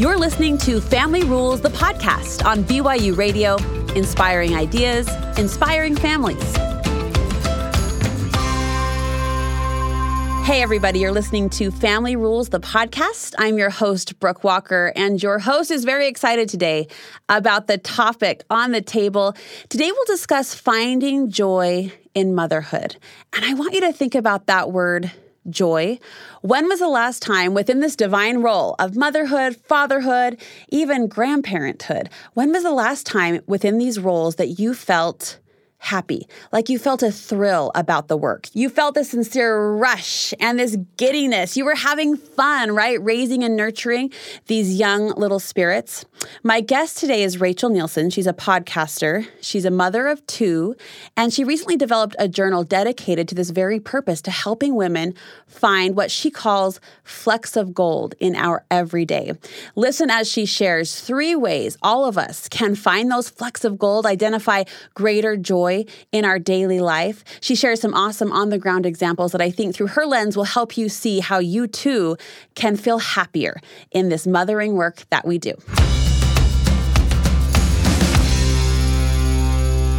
You're listening to Family Rules, the podcast on BYU Radio, inspiring ideas, inspiring families. Hey, everybody, you're listening to Family Rules, the podcast. I'm your host, Brooke Walker, and your host is very excited today about the topic on the table. Today, we'll discuss finding joy in motherhood. And I want you to think about that word joy. When was the last time within this divine role of motherhood, fatherhood, even grandparenthood, when was the last time within these roles that you felt happy, like you felt a thrill about the work. You felt a sincere rush and this giddiness. You were having fun, right? Raising and nurturing these young little spirits. My guest today is Rachel Nielsen. She's a podcaster, she's a mother of two, and she recently developed a journal dedicated to this very purpose to helping women find what she calls flecks of gold in our everyday. Listen as she shares three ways all of us can find those flecks of gold, identify greater joy joy in our daily life. She shares some awesome on the ground examples that I think through her lens will help you see how you too can feel happier in this mothering work that we do.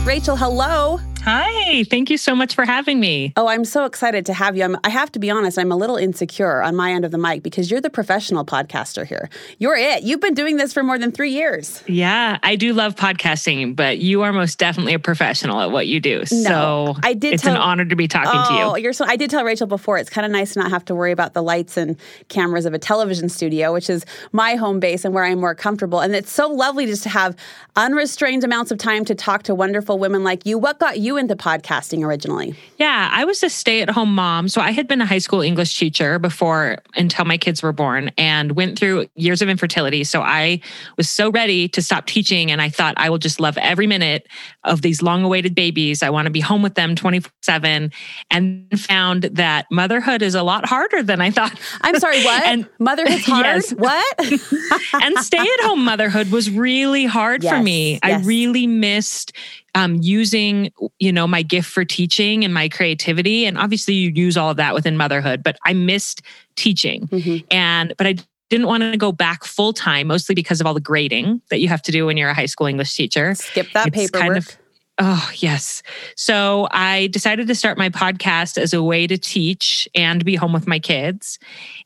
Rachel, hello. Hi, thank you so much for having me. Oh, I'm so excited to have you. I'm, i have to be honest, I'm a little insecure on my end of the mic because you're the professional podcaster here. You're it. You've been doing this for more than three years. Yeah, I do love podcasting, but you are most definitely a professional at what you do. No, so I did. It's tell, an honor to be talking oh, to you. Oh, you're so. I did tell Rachel before. It's kind of nice to not have to worry about the lights and cameras of a television studio, which is my home base and where I'm more comfortable. And it's so lovely just to have unrestrained amounts of time to talk to wonderful women like you. What got you? You into podcasting originally? Yeah, I was a stay at home mom. So I had been a high school English teacher before until my kids were born and went through years of infertility. So I was so ready to stop teaching. And I thought, I will just love every minute of these long awaited babies. I want to be home with them 24 7. And found that motherhood is a lot harder than I thought. I'm sorry, what? and motherhood's hard? Yes. What? and stay at home motherhood was really hard yes, for me. Yes. I really missed um, using you know my gift for teaching and my creativity. And obviously you use all of that within motherhood but i missed teaching. Mm-hmm. and but i didn't want to go back full time mostly because of all the grading that you have to do when you're a high school english teacher. Skip that it's paperwork kind of, Oh, yes. So I decided to start my podcast as a way to teach and be home with my kids.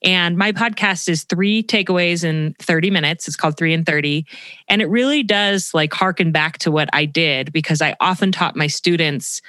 And my podcast is three takeaways in 30 minutes. It's called Three in 30. And it really does like harken back to what I did because I often taught my students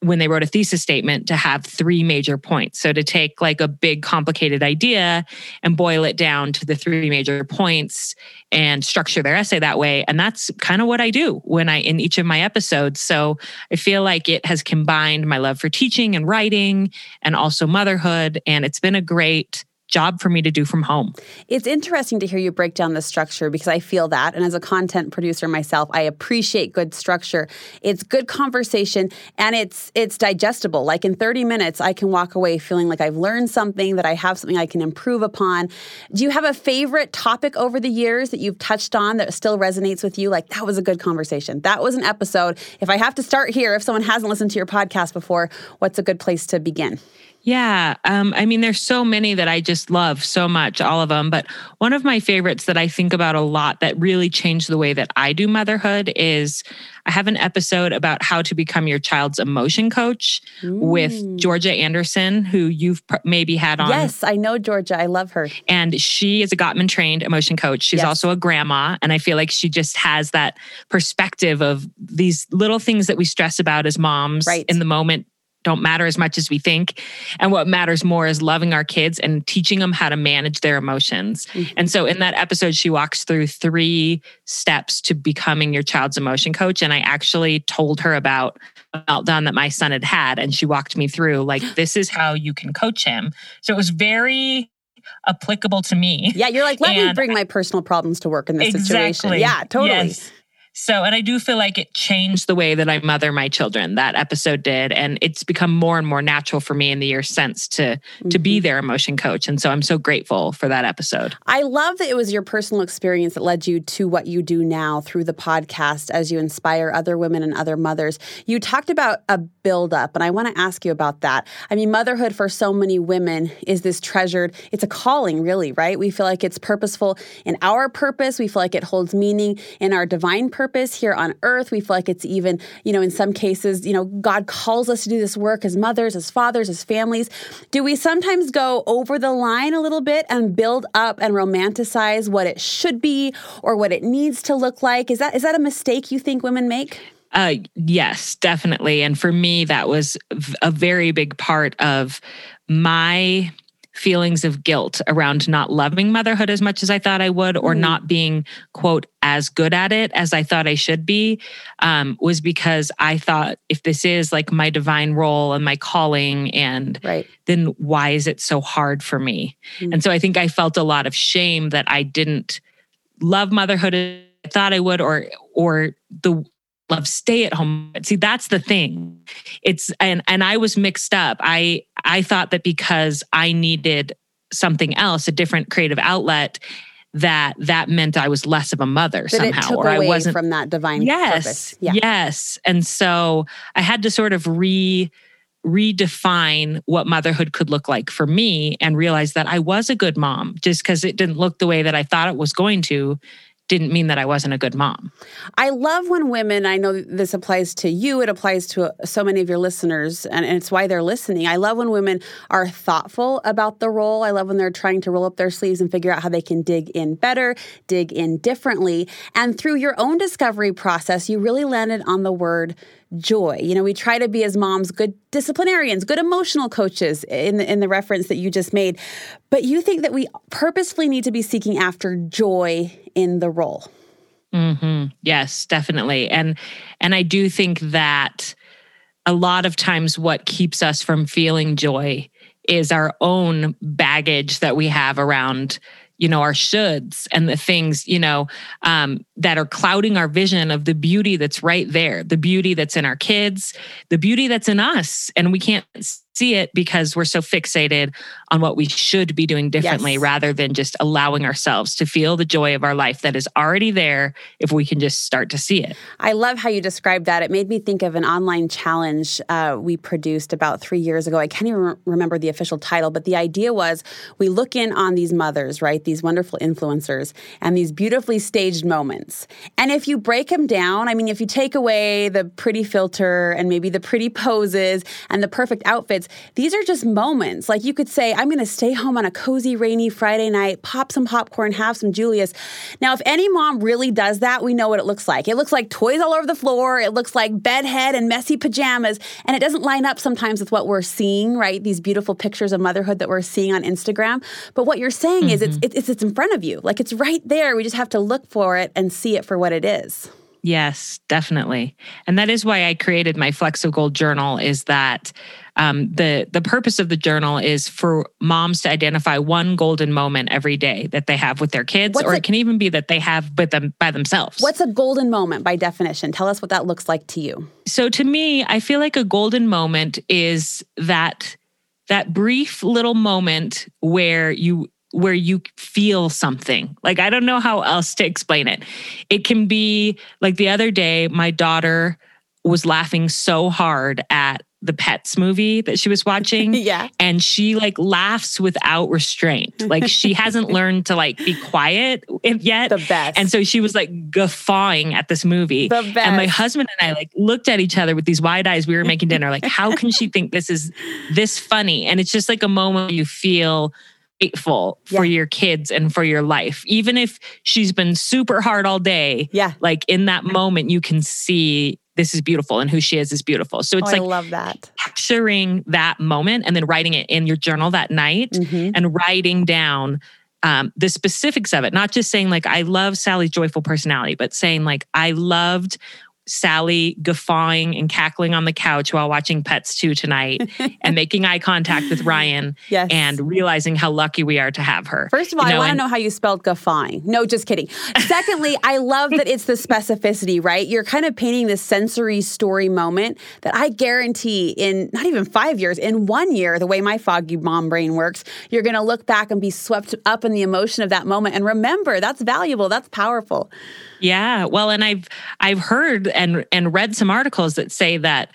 when they wrote a thesis statement to have three major points. So to take like a big complicated idea and boil it down to the three major points and structure their essay that way. And that's kind of what I do when I in each of my episodes. So I feel like it has combined my love for teaching and writing and also motherhood. And it's been a great job for me to do from home. It's interesting to hear you break down the structure because I feel that. And as a content producer myself, I appreciate good structure. It's good conversation and it's it's digestible. Like in 30 minutes, I can walk away feeling like I've learned something, that I have something I can improve upon. Do you have a favorite topic over the years that you've touched on that still resonates with you? Like that was a good conversation. That was an episode. If I have to start here, if someone hasn't listened to your podcast before, what's a good place to begin? Yeah. Um, I mean, there's so many that I just love so much, all of them. But one of my favorites that I think about a lot that really changed the way that I do motherhood is I have an episode about how to become your child's emotion coach mm. with Georgia Anderson, who you've maybe had on. Yes, I know Georgia. I love her. And she is a Gottman trained emotion coach. She's yes. also a grandma. And I feel like she just has that perspective of these little things that we stress about as moms right. in the moment don't matter as much as we think. And what matters more is loving our kids and teaching them how to manage their emotions. Mm-hmm. And so in that episode, she walks through three steps to becoming your child's emotion coach. And I actually told her about a meltdown that my son had had. And she walked me through, like, this is how you can coach him. So it was very applicable to me. Yeah, you're like, let and me bring my personal problems to work in this exactly. situation. Yeah, totally. Yes. So, and I do feel like it changed the way that I mother my children. That episode did, and it's become more and more natural for me in the years since to mm-hmm. to be mm-hmm. their emotion coach. And so I'm so grateful for that episode. I love that it was your personal experience that led you to what you do now through the podcast as you inspire other women and other mothers. You talked about a buildup, and I want to ask you about that. I mean, motherhood for so many women is this treasured. It's a calling, really, right? We feel like it's purposeful in our purpose. We feel like it holds meaning in our divine purpose purpose here on earth. We feel like it's even, you know, in some cases, you know, God calls us to do this work as mothers, as fathers, as families. Do we sometimes go over the line a little bit and build up and romanticize what it should be or what it needs to look like? Is that is that a mistake you think women make? Uh, yes, definitely. And for me, that was a very big part of my feelings of guilt around not loving motherhood as much as I thought I would, or mm. not being, quote, as good at it as I thought I should be, um, was because I thought if this is like my divine role and my calling, and right. then why is it so hard for me? Mm. And so I think I felt a lot of shame that I didn't love motherhood as I thought I would, or or the love stay at home see that's the thing it's and and i was mixed up i i thought that because i needed something else a different creative outlet that that meant i was less of a mother that somehow or i wasn't from that divine yes yeah. yes. And so i had to sort of re redefine what motherhood could look like for me and realize that I was a good mom just because it didn't look the way that I thought it was going to didn't mean that I wasn't a good mom. I love when women, I know this applies to you, it applies to uh, so many of your listeners, and, it's why they're listening. I love when women are thoughtful about the role. I love when they're trying to roll up their sleeves and figure out how they can dig in better, dig in differently. And through your own discovery process, you really landed on the word joy. You know, we try to be as moms good disciplinarians, good emotional coaches in the, in the reference that you just made. But you think that we purposefully need to be seeking after joy in the role. Mm-hmm. Yes, definitely. And and I do think that a lot of times what keeps us from feeling joy is our own baggage that we have around you know our shoulds and the things you know um, that are clouding our vision of the beauty that's right there the beauty that's in our kids the beauty that's in us. And we can't see it because we're so fixated on what we should be doing differently yes. rather than just allowing ourselves to feel the joy of our life that is already there if we can just start to see it. I love how you described that. It made me think of an online challenge uh, we produced about three years ago. I can't even re- remember the official title, but the idea was we look in on these mothers, right? These wonderful influencers and these beautifully staged moments. And if you break them down, I mean, if you take away the pretty filter and maybe the pretty poses and the perfect outfits, these are just moments. Like you could say, I'm going to stay home on a cozy, rainy Friday night, pop some popcorn, have some Julius. Now, if any mom really does that, we know what it looks like. It looks like toys all over the floor. It looks like bedhead and messy pajamas. And it doesn't line up sometimes with what we're seeing, right? These beautiful pictures of motherhood that we're seeing on Instagram. But what you're saying mm-hmm. is it's, it's, it's in front of you. Like it's right there. We just have to look for it and see it for what it is. Yes, definitely. And that is why I created my Gold journal is that um, the the purpose of the journal is for moms to identify one golden moment every day that they have with their kids, What's or it can even be that they have with them by themselves. What's a golden moment by definition? Tell us what that looks like to you. So to me, I feel like a golden moment is that that brief little moment where you where you feel something. Like, I don't know how else to explain it. It can be like the other day, my daughter was laughing so hard at the pets movie that she was watching yeah. and she like laughs without restraint. Like she hasn't learned to like be quiet yet. The best. And so she was like guffawing at this movie. The best. and my husband and i like looked at each other with these wide eyes. We were making dinner like how can she think this is this funny? And it's just like a moment you feel grateful yeah. for your kids and for your life. Even if she's been super hard all day, yeah. like in that moment, you can see this is beautiful and who she is is beautiful. So it's oh, like I love that. capturing that moment and then writing it in your journal that night mm-hmm. and writing down um, the specifics of it, not just saying like, I love Sally's joyful personality, but saying like, I loved Sally guffawing and cackling on the couch while watching Pets 2 tonight and making eye contact with Ryan yes. and realizing how lucky we are to have her. First of all, you know, I want to know how you spelled guffawing. No, just kidding. Secondly, I love that it's the specificity, right? You're kind of painting this sensory story moment that I guarantee in not even five years, in one year, the way my foggy mom brain works, you're going to look back and be swept up in the emotion of that moment and remember that's valuable, that's powerful. Yeah, well, and I've I've heard and and read some articles that say that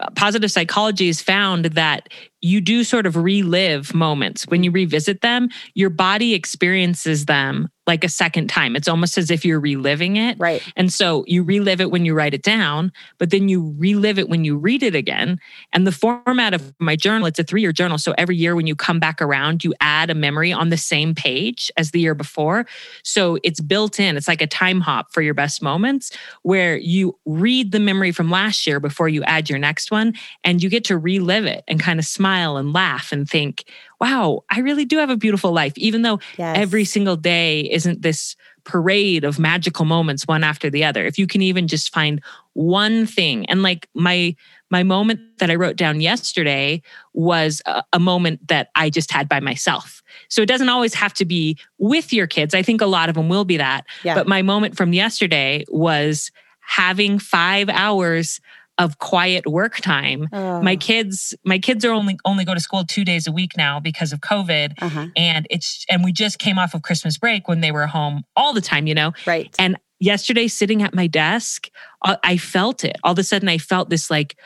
uh, positive psychology has found that you do sort of relive moments. When you revisit them your body experiences them like a second time. It's almost as if you're reliving it. Right. And so you relive it when you write it down, but then you relive it when you read it again. And the format of my journal, it's a three year journal. So every year when you come back around, you add a memory on the same page as the year before. So it's built in. It's like a time hop for your best moments where you read the memory from last year before you add your next one and you get to relive it and kind of smile and laugh and think, wow, I really do have a beautiful life, even though yes. every single day isn't this parade of magical moments one after the other. If you can even just find one thing, and like my my moment that I wrote down yesterday was a, a, moment that I just had by myself. So it doesn't always have to be with your kids. I think a lot of them will be that. Yeah. But my moment from yesterday was having five hours of quiet work time. Oh. My kids, my kids are only only go to school two days a week now because of COVID, uh-huh. and it's and we just came off of Christmas break when they were home all the time, you know. Right. And yesterday, sitting at my desk, uh, I felt it. All of a sudden, I felt this like.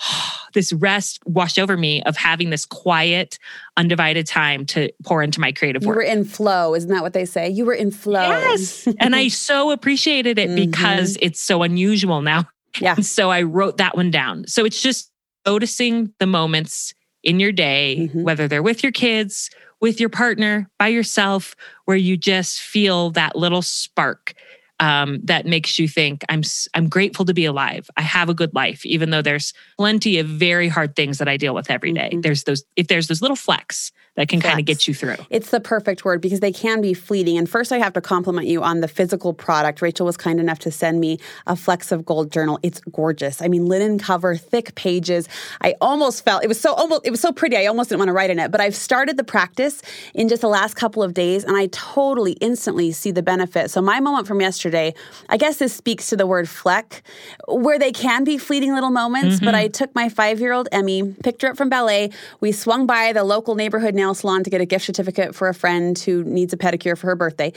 this rest washed over me of having this quiet, undivided time to pour into my creative work. You were in flow, isn't that what they say? You were in flow. Yes. and I so appreciated it mm-hmm. because it's so unusual now yeah. And so I wrote that one down. So it's just noticing the moments in your day, mm-hmm. whether they're with your kids, with your partner, by yourself, where you just feel that little spark um, that makes you think I'm I'm grateful to be alive. I have a good life, even though there's plenty of very hard things that I deal with every day. Mm-hmm. There's those if there's those little flecks that can kind of get you through. It's the perfect word because they can be fleeting. And first, I have to compliment you on the physical product. Rachel was kind enough to send me a Flecks of Gold journal. It's gorgeous. I mean, linen cover, thick pages. I almost felt it was so almost it was so pretty. I almost didn't want to write in it. But I've started the practice in just the last couple of days, and I totally instantly see the benefit. So my moment from yesterday, I guess this speaks to the word fleck, where they can be fleeting little moments. Mm-hmm. But I took my five year old Emmy, picked her up from ballet. We swung by the local neighborhood nail salon to get a gift certificate for a friend who needs a pedicure for her birthday.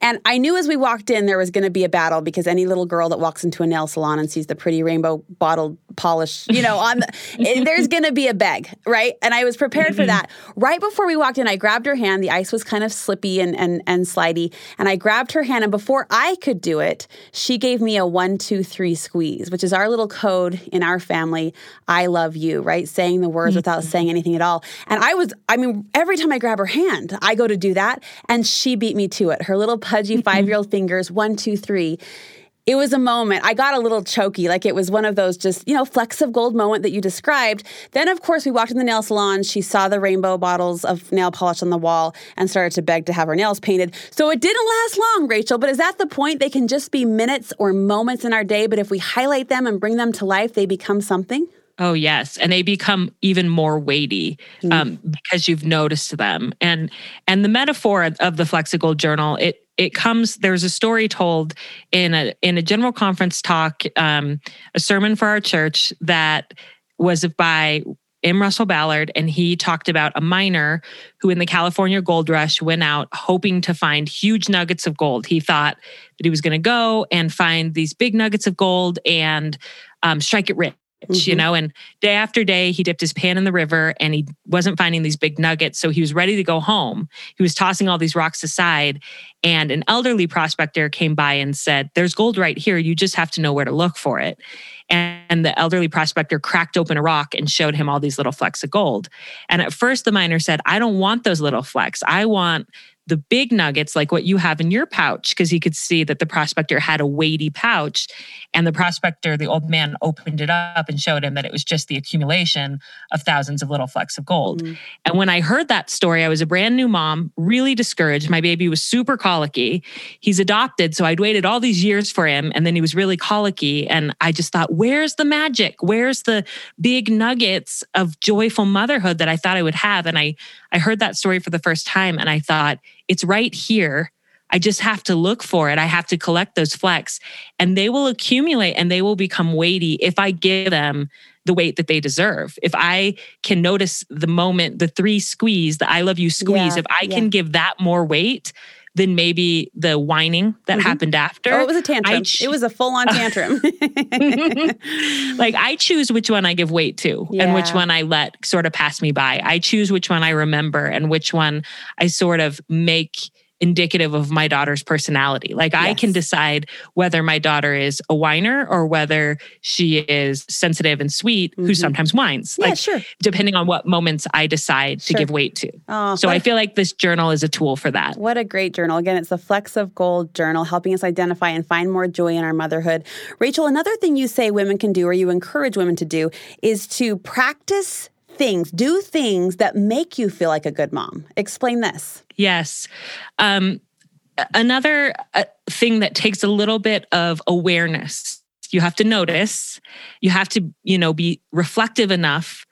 And I knew as we walked in there was going to be a battle because any little girl that walks into a nail salon and sees the pretty rainbow bottled polish, you know, on the, eh, there's going to be a beg, right? And I was prepared for mm-hmm. that. Right before we walked in, I grabbed her hand. The ice was kind of slippy and and and slidey, and I grabbed her hand. And before I could do it, she gave me a one, two, three squeeze, which is our little code in our family. I love you, right? Saying the words mm-hmm. without saying anything at all. And I was, I mean, every time I grab her hand, I go to do that. And she beat me to it. Her little pudgy mm-hmm. five year old fingers, one, two, three. It was a moment. I got a little choky, like it was one of those just, you know, flecks of gold moment that you described. Then, of course, we walked in the nail salon. She saw the rainbow bottles of nail polish on the wall and started to beg to have her nails painted. So it didn't last long, Rachel, but is that the point? They can just be minutes or moments in our day, but if we highlight them and bring them to life, they become something? Oh yes, and they become even more weighty mm. um, because you've noticed them. And and the metaphor of the Flecks of Gold journal it it comes. There's a story told in a in a general conference talk, um, a sermon for our church that was by M. Russell Ballard, and he talked about a miner who, in the California gold rush, went out hoping to find huge nuggets of gold. He thought that he was going to go and find these big nuggets of gold and um, strike it rich Mm-hmm. you know and day after day he dipped his pan in the river and he wasn't finding these big nuggets. So he was ready to go home. He was tossing all these rocks aside and an elderly prospector came by and said there's gold right here. You just have to know where to look for it. And the elderly prospector cracked open a rock and showed him all these little flecks of gold. And at first the miner said i don't want those little flecks. I want the big nuggets like what you have in your pouch because he could see that the prospector had a weighty pouch and the prospector the old man opened it up and showed him that it was just the accumulation of thousands of little flecks of gold. Mm-hmm. and when i heard that story i was a brand new mom really discouraged. My baby was super colicky. He's adopted so i'd waited all these years for him and then he was really colicky and i just thought where's the magic? Where's the big nuggets of joyful motherhood that i thought i would have? And i i heard that story for the first time and i thought it's right here. I just have to look for it. I have to collect those flecks and they will accumulate and they will become weighty if I give them the weight that they deserve. If I can notice the moment, the three squeeze, the I love you squeeze, yeah, if I yeah. can give that more weight, than maybe the whining that mm-hmm. happened after. Oh, it was a tantrum. Ch- it was a full on tantrum. like I choose which one I give weight to yeah. and which one I let sort of pass me by. I choose which one I remember and which one I sort of make indicative of my daughter's personality. Like yes. I can decide whether my daughter is a whiner or whether she is sensitive and sweet, mm-hmm. who sometimes whines. Yeah, like sure. depending on what moments I decide sure. to give weight to. Oh, so I feel like this journal is a tool for that. What a great journal. Again, it's the Flecks of Gold journal, helping us identify and find more joy in our motherhood. Rachel, another thing you say women can do or you encourage women to do is to practice things, do things that make you feel like a good mom. Explain this. Yes. Um, another uh, thing that takes a little bit of awareness. You have to notice, you have to, you know, be reflective enough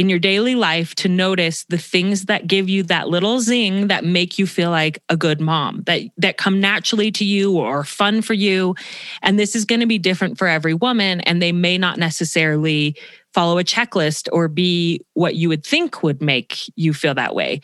in your daily life to notice the things that give you that little zing that make you feel like a good mom that that come naturally to you or fun for you and this is going to be different for every woman and they may not necessarily follow a checklist or be what you would think would make you feel that way.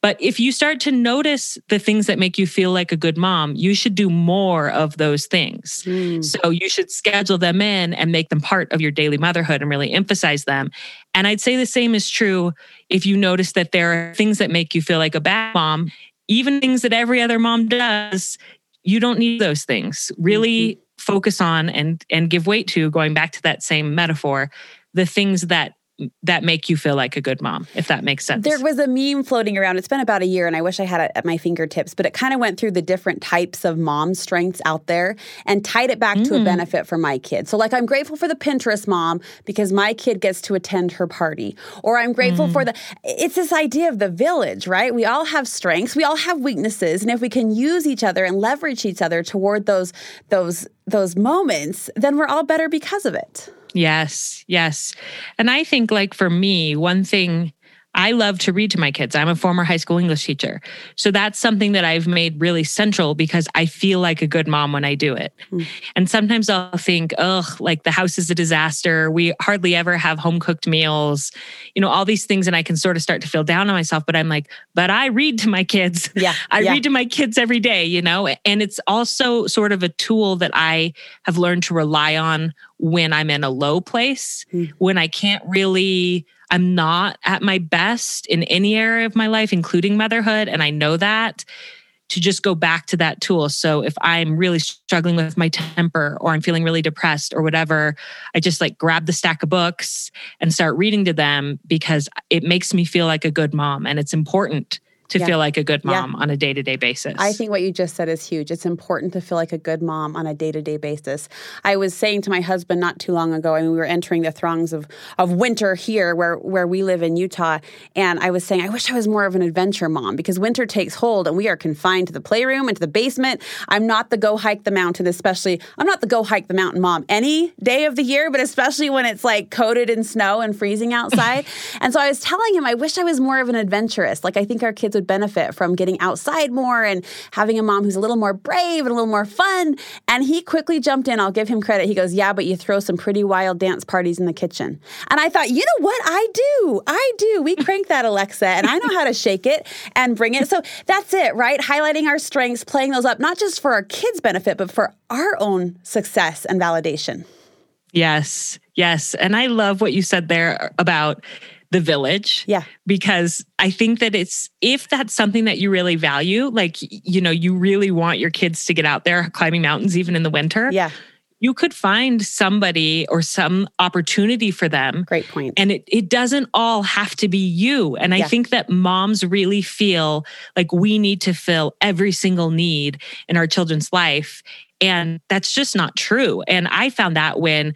But if you start to notice the things that make you feel like a good mom, you should do more of those things. Mm. So you should schedule them in and make them part of your daily motherhood and really emphasize them. And I'd say the same is true if you notice that there are things that make you feel like a bad mom, even things that every other mom does. You don't need those things. Really mm-hmm. focus on and and give weight to going back to that same metaphor the things that that make you feel like a good mom, if that makes sense. There was a meme floating around. It's been about a year, and I wish I had it at my fingertips, but it kind of went through the different types of mom strengths out there and tied it back mm. to a mm. benefit for my kid. So, like, I'm grateful for the Pinterest mom because my kid gets to attend her party, or I'm grateful mm. for the. It's this idea of the village, right? We all have strengths, we all have weaknesses, and if we can use each other and leverage each other toward those those those moments, then we're all better because of it. Yes, yes. And I think, like, for me, one thing I love to read to my kids. I'm a former high school English teacher. So that's something that I've made really central because I feel like a good mom when I do it. Mm. And sometimes I'll think, ugh, like the house is a disaster. We hardly ever have home cooked meals, you know, all these things. And I can sort of start to feel down on myself. But I'm like, but I read to my kids. Yeah. I yeah. read to my kids every day, you know, and it's also sort of a tool that I have learned to rely on when I'm in a low place, mm. when I can't really I'm not at my best in any area of my life, including motherhood. And I know that to just go back to that tool. So if I'm really struggling with my temper or I'm feeling really depressed or whatever, I just like grab the stack of books and start reading to them because it makes me feel like a good mom. And it's important to yeah. feel like a good mom yeah. on a day to day basis. I think what you just said is huge. It's important to feel like a good mom on a day to day basis. I was saying to my husband not too long ago, I mean, we were entering the throngs of, of winter here where, where we live in Utah. And I was saying, I wish I was more of an adventure mom because winter takes hold and we are confined to the playroom and to the basement. I'm not the go hike the mountain, especially, I'm not the go hike the mountain mom any day of the year, but especially when it's like coated in snow and freezing outside. and so I was telling him, I wish I was more of an adventurous. Like, I think our kids would benefit from getting outside more and having a mom who's a little more brave and a little more fun. And he quickly jumped in. I'll give him credit. He goes, Yeah, but you throw some pretty wild dance parties in the kitchen. And I thought, you know what? I do. I do. We crank that Alexa and I know how to shake it and bring it. So that's it, right? Highlighting our strengths, playing those up, not just for our kids' benefit, but for our own success and validation. Yes, yes. And I love what you said there about the village. Yeah. Because I think that it's, if that's something that you really value, like, you know, you really want your kids to get out there climbing mountains even in the winter. Yeah. you could find somebody or some opportunity for them. Great point. And it, it doesn't all have to be you. And I Yeah. think that moms really feel like we need to fill every single need in our children's life. And that's just not true. And I found that when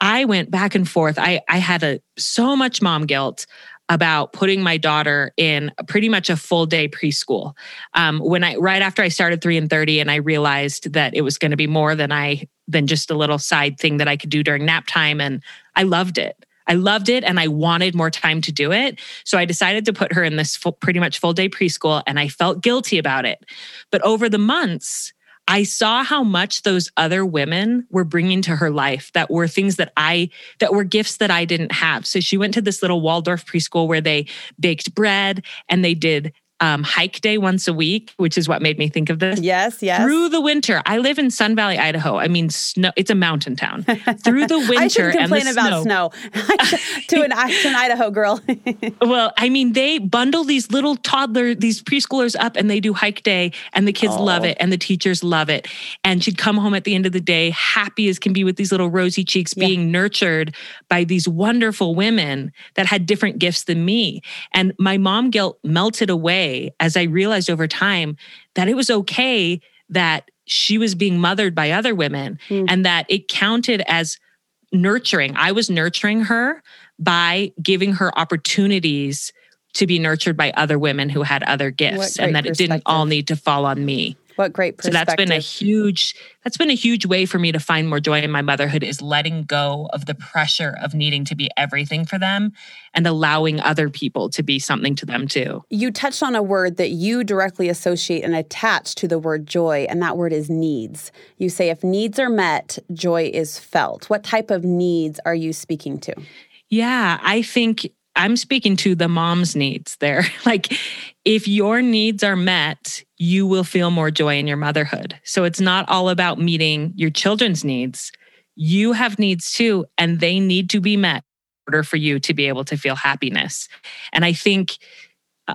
I went back and forth, I, I had a so much mom guilt about putting my daughter in pretty much a full day preschool. Um, when I right after I started three and thirty, and I realized that it was going to be more than I than just a little side thing that I could do during nap time, and I loved it. I loved it, and I wanted more time to do it. So I decided to put her in this full, pretty much full day preschool, and I felt guilty about it. But over the months, I saw how much those other women were bringing to her life that were things that I, that were gifts that I didn't have. So she went to this little Waldorf preschool where they baked bread and they did um, hike day once a week, which is what made me think of this. Yes, yes. Through the winter, I live in Sun Valley, Idaho. I mean, snow. It's a mountain town. Through the winter I and the complain about snow. to an to an Idaho girl. Well, I mean, they bundle these little toddler, these preschoolers up and they do hike day and the kids love Oh. it and the teachers love it. And she'd come home at the end of the day happy as can be with these little rosy cheeks Yeah. being nurtured by these wonderful women that had different gifts than me. And my mom guilt melted away as I realized over time that it was okay that she was being mothered by other women Hmm. and that it counted as nurturing. I was nurturing her by giving her opportunities to be nurtured by other women who had other gifts and that it didn't all need to fall on me. What great So that's been a huge that's been a huge way for me to find more joy in my motherhood is letting go of the pressure of needing to be everything for them and allowing other people to be something to them too. You touched on a word that you directly associate and attach to the word joy, and that word is needs. You say if needs are met, joy is felt. What type of needs are you speaking to? Yeah, I think I'm speaking to the mom's needs there. like, if your needs are met, you will feel more joy in your motherhood. So it's not all about meeting your children's needs. You have needs too, and they need to be met in order for you to be able to feel happiness. And I think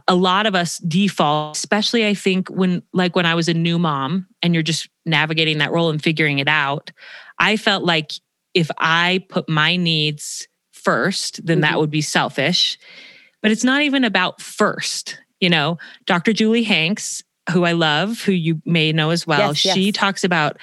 a- lot of us default, especially I think when, like, when I was a new mom and you're just navigating that role and figuring it out, I felt like if I put my needs first, then that Mhm. would be selfish. But it's not even about first. You know, Dr. Julie Hanks, who I love, who you may know as well, Yes, she yes. talks about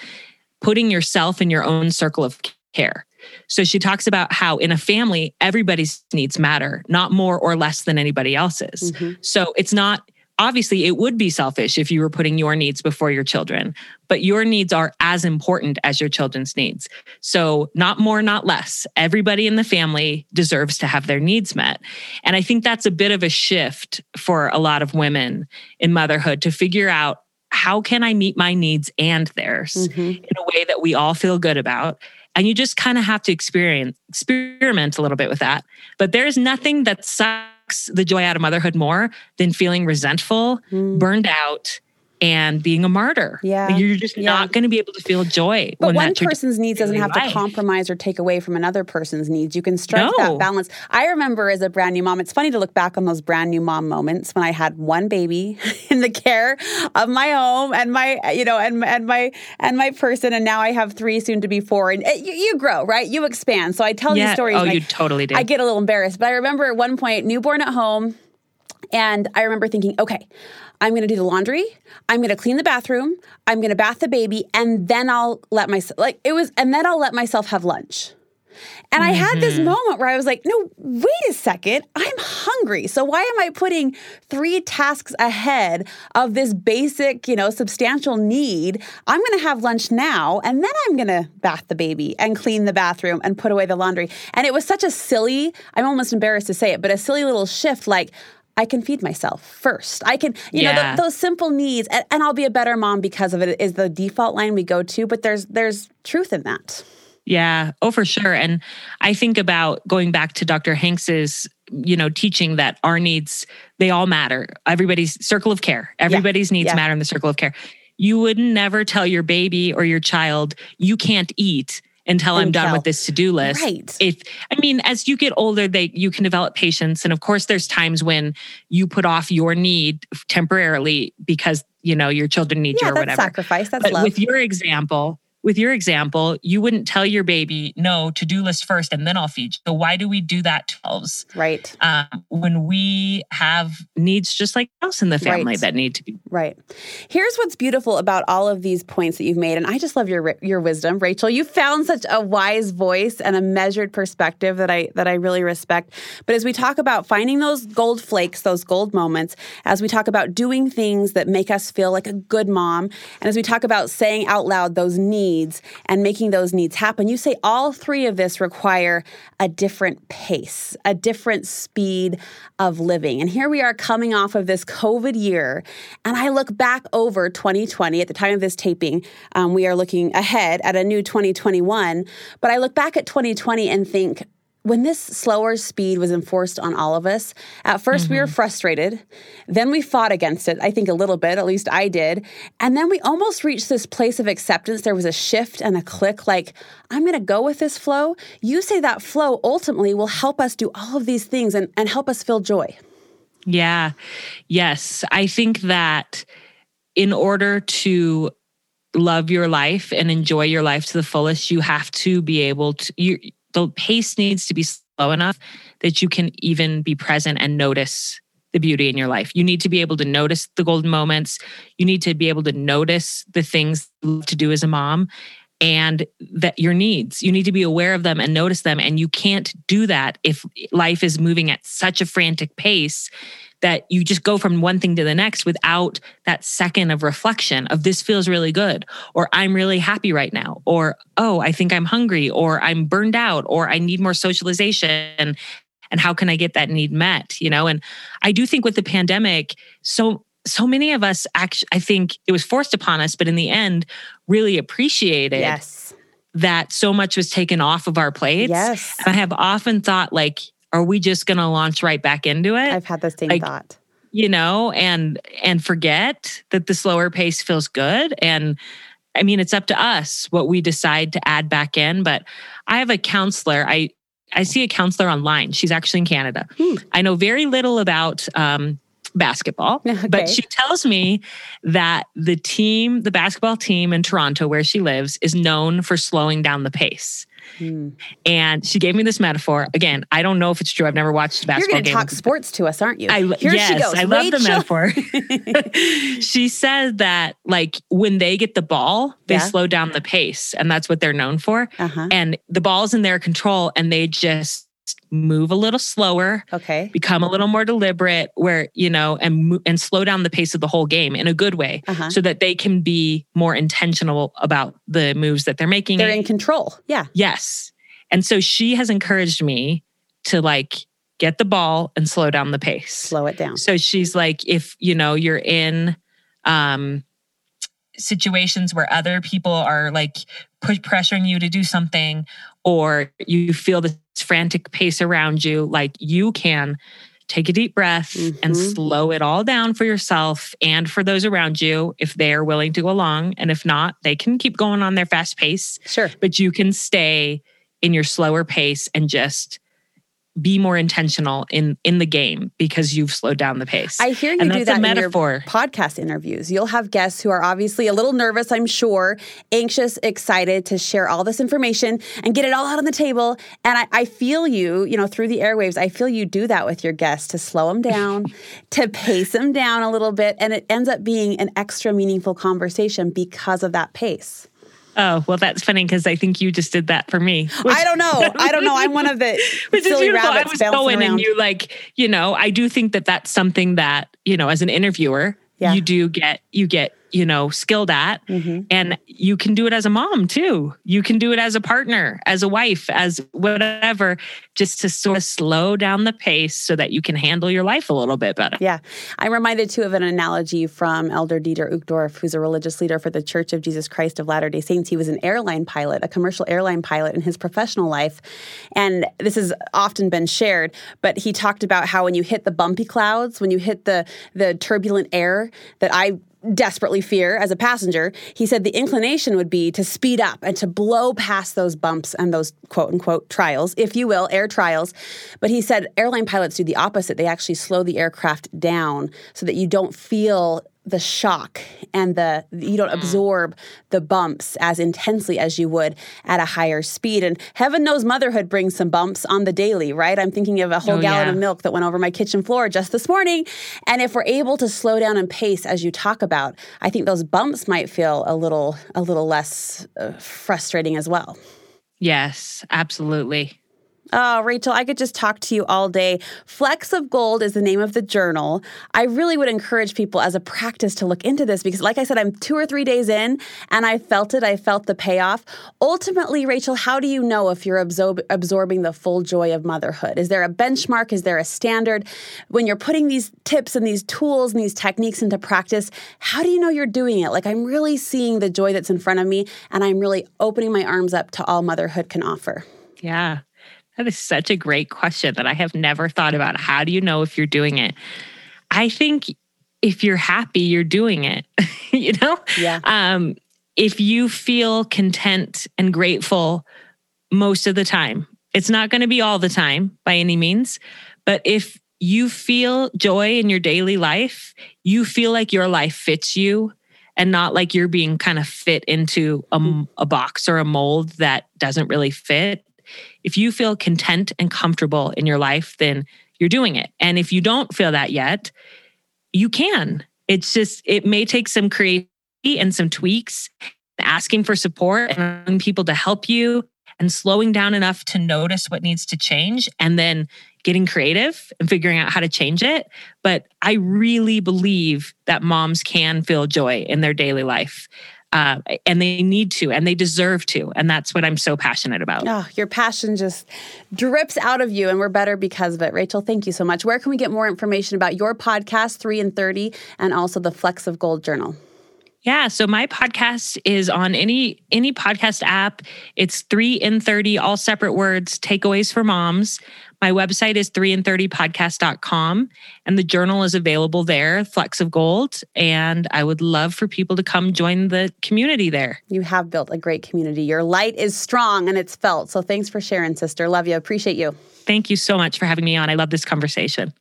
putting yourself in your own circle of care. So she talks about how in a family, everybody's needs matter, not more or less than anybody else's. Mhm. So it's not obviously it would be selfish if you were putting your needs before your children, but your needs are as important as your children's needs. So not more, not less. Everybody in the family deserves to have their needs met. And I think that's a bit of a shift for a lot of women in motherhood to figure out how can I meet my needs and theirs Mhm. in a way that we all feel good about. And you just kind of have to experience experiment a little bit with that. But there's nothing that sucks the joy out of motherhood more than feeling resentful, Mm. burned out, and being a martyr. Yeah. You're just Yeah. not going to be able to feel joy. But when one person's needs doesn't have to compromise or take away from another person's needs. You can strike No. that balance. I remember as a brand new mom, it's funny to look back on those brand new mom moments when I had one baby in the care of my home and my, you know, and and my and my person, and now I have three, soon to be four. And it, you, you grow, right? You expand. So I tell these Yeah. stories. Oh, and I- you totally did. I get a little embarrassed, but I remember at one point, newborn at home, and I remember thinking, okay, I'm going to do the laundry, I'm going to clean the bathroom, I'm going to bath the baby, and then I'll let myself like it was, and then I'll let myself have lunch. And I had this mm-hmm. moment where I was like, no, wait a second. I'm hungry. So why am I putting three tasks ahead of this basic, you know, substantial need? I'm going to have lunch now and then I'm going to bath the baby and clean the bathroom and put away the laundry. And it was such a silly, I'm almost embarrassed to say it, but a silly little shift like, I can feed myself first. I can, you know, Yeah. th- those simple needs, and, and I'll be a better mom because of it. Is the default line we go to, but there's there's truth in that. Yeah, oh for sure. And I think about going back to Dr. Hanks's, you know, teaching that our needs they all matter. Everybody's circle of care. Everybody's needs Yeah. matter in the circle of care. You would never tell your baby or your child you can't eat until I'm done with this to-do list. Right. If I mean as you get older they you can develop patience and of course there's times when you put off your need temporarily because, you know, your children need yeah, you or that's whatever. sacrifice. That's But love. with your example, with your example, you wouldn't tell your baby, no, to do list first and then I'll feed you. So why do we do that to ourselves? Right. Um, when we have needs just like us in the family Right. that need to be. Right. Here's what's beautiful about all of these points that you've made, and I just love your your wisdom, Rachel. You found such a wise voice and a measured perspective that I that I really respect. But as we talk about finding those gold flakes, those gold moments, as we talk about doing things that make us feel like a good mom, and as we talk about saying out loud those needs and making those needs happen, you say all three of this require a different pace, a different speed of living. And here we are coming off of this COVID year, and I look back over 2020 at the time of this taping. Um, we are looking ahead at a new 2021, but I look back at 2020 and think, when this slower speed was enforced on all of us, at 1st we were mm-hmm. frustrated. Then we fought against it, I think a little bit, at least I did. And then we almost reached this place of acceptance. There was a shift and a click like, I'm going to go with this flow. You say that flow ultimately will help us do all of these things and, and help us feel joy. Yeah. Yes. I think that in order to love your life and enjoy your life to the fullest, you have to be able to, you, the pace needs to be slow enough that you can even be present and notice the beauty in your life. You need to be able to notice the golden moments. You need to be able to notice the things to do as a mom and that your needs. You need to be aware of them and notice them. And you can't do that if life is moving at such a frantic pace that you just go from one thing to the next without that second of reflection of this feels really good or I'm really happy right now or oh I think I'm hungry or I'm burned out or I need more socialization and how can I get that need met you know and I do think with the pandemic so so many of us actually I think it was forced upon us but in the end really appreciated Yes. that so much was taken off of our plates Yes. and I have often thought like are we just going to launch right back into it I've had the same Like, thought. you know and and forget that the slower pace feels good and i mean it's up to us what we decide to add back in but i have a counselor i i see a counselor online she's actually in canada Hmm. i know very little about um basketball Okay. but she tells me that the team the basketball team in toronto where she lives is known for slowing down the pace Hmm. and she gave me this metaphor again i don't know if it's true i've never watched a You're basketball going to game talk sports to us, aren't you? I Here yes, she goes. I love the metaphor. she said that like when they get the ball, they Yeah. slow down the pace, and that's what they're known for. Uh-huh. And the ball's in their control, and they just move a little slower, Okay. become a little more deliberate, where you know, and and slow down the pace of the whole game in a good way, Uh-huh. so that they can be more intentional about the moves that they're making. They're in control. Yeah. Yes. And so she has encouraged me to like get the ball and slow down the pace. Slow it down. So she's like, if you know you're in um, situations where other people are like push pressuring you to do something, or you feel this frantic pace around you, like you can take a deep breath and Mhm. slow it all down for yourself and for those around you if they are willing to go along. And if not, they can keep going on their fast pace Sure. but you can stay in your slower pace and just be more intentional in in the game because you've slowed down the pace. I hear you and do that's that in your podcast interviews. You'll have guests who are obviously a little nervous, I'm sure, anxious, excited to share all this information and get it all out on the table. And I, I feel you, you know, through the airwaves, I feel you do that with your guests to slow them down, to pace them down a little bit. And it ends up being an extra meaningful conversation because of that pace. Oh, well, that's funny because I think you just did that for me. I don't know. I don't know. I'm one of the Which is silly beautiful. I was going around. and you like, you know, I do think that that's something that, you know, as an interviewer, Yeah. you do get, you get, you know, skilled at. Mhm. And you can do it as a mom too. You can do it as a partner, as a wife, as whatever, just to sort of slow down the pace so that you can handle your life a little bit better. Yeah. I'm reminded too of an analogy from Elder Dieter Uchtdorf, who's a religious leader for the Church of Jesus Christ of Latter day Saints. He was an airline pilot, a commercial airline pilot in his professional life. And this has often been shared, but he talked about how when you hit the bumpy clouds, when you hit the, the turbulent air that I desperately fear as a passenger, he said the inclination would be to speed up and to blow past those bumps and those quote unquote trials, if you will, air trials. But he said airline pilots do the opposite. They actually slow the aircraft down so that you don't feel the shock and the you don't mm. absorb the bumps as intensely as you would at a higher speed. And heaven knows motherhood brings some bumps on the daily right? I'm thinking of a whole oh, gallon yeah. of milk that went over my kitchen floor just this morning. And if we're able to slow down and pace as you talk about i think those bumps might feel a little a little less uh, frustrating as well. Yes absolutely Oh, Rachel, I could just talk to you all day. Flecks of Gold is the name of the journal. I really would encourage people as a practice to look into this because, like I said, I'm two or three days in and I felt it. I felt the payoff. Ultimately, Rachel, how do you know if you're absorb- absorbing the full joy of motherhood? Is there a benchmark? Is there a standard? When you're putting these tips and these tools and these techniques into practice, how do you know you're doing it? Like, I'm really seeing the joy that's in front of me and I'm really opening my arms up to all motherhood can offer. Yeah. That is such a great question that I have never thought about. How do you know if you're doing it? I think if you're happy, you're doing it. you know? Yeah. Um, if you feel content and grateful most of the time, it's not going to be all the time by any means, but if you feel joy in your daily life, you feel like your life fits you and not like you're being kind of fit into a, mm-hmm. a box or a mold that doesn't really fit if you feel content and comfortable in your life, then you're doing it. And if you don't feel that yet, you can. It's just, it may take some creativity and some tweaks, asking for support and people to help you and slowing down enough to notice what needs to change and then getting creative and figuring out how to change it. But I really believe that moms can feel joy in their daily life uh, and they need to and they deserve to and that's what i'm so passionate about oh your passion just drips out of you and we're better because of it rachel thank you so much where can we get more information about your podcast 3 and 30 and also the Flecks of gold journal yeah, so my podcast is on any any podcast app. It's 3 in 30 all separate words, takeaways for moms. My website is 3 in 30podcast.com and the journal is available there, Flecks of Gold, and I would love for people to come join the community there. You have built a great community. Your light is strong and it's felt. So thanks for sharing, sister. Love you. Appreciate you. Thank you so much for having me on. I love this conversation.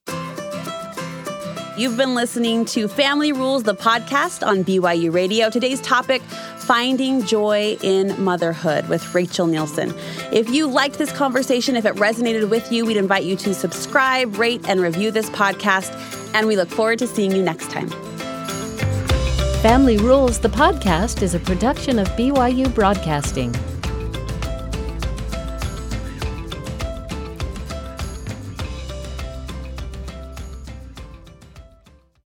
You've been listening to Family Rules, the podcast on BYU Radio. Today's topic Finding Joy in Motherhood with Rachel Nielsen. If you liked this conversation, if it resonated with you, we'd invite you to subscribe, rate, and review this podcast. And we look forward to seeing you next time. Family Rules, the podcast, is a production of BYU Broadcasting.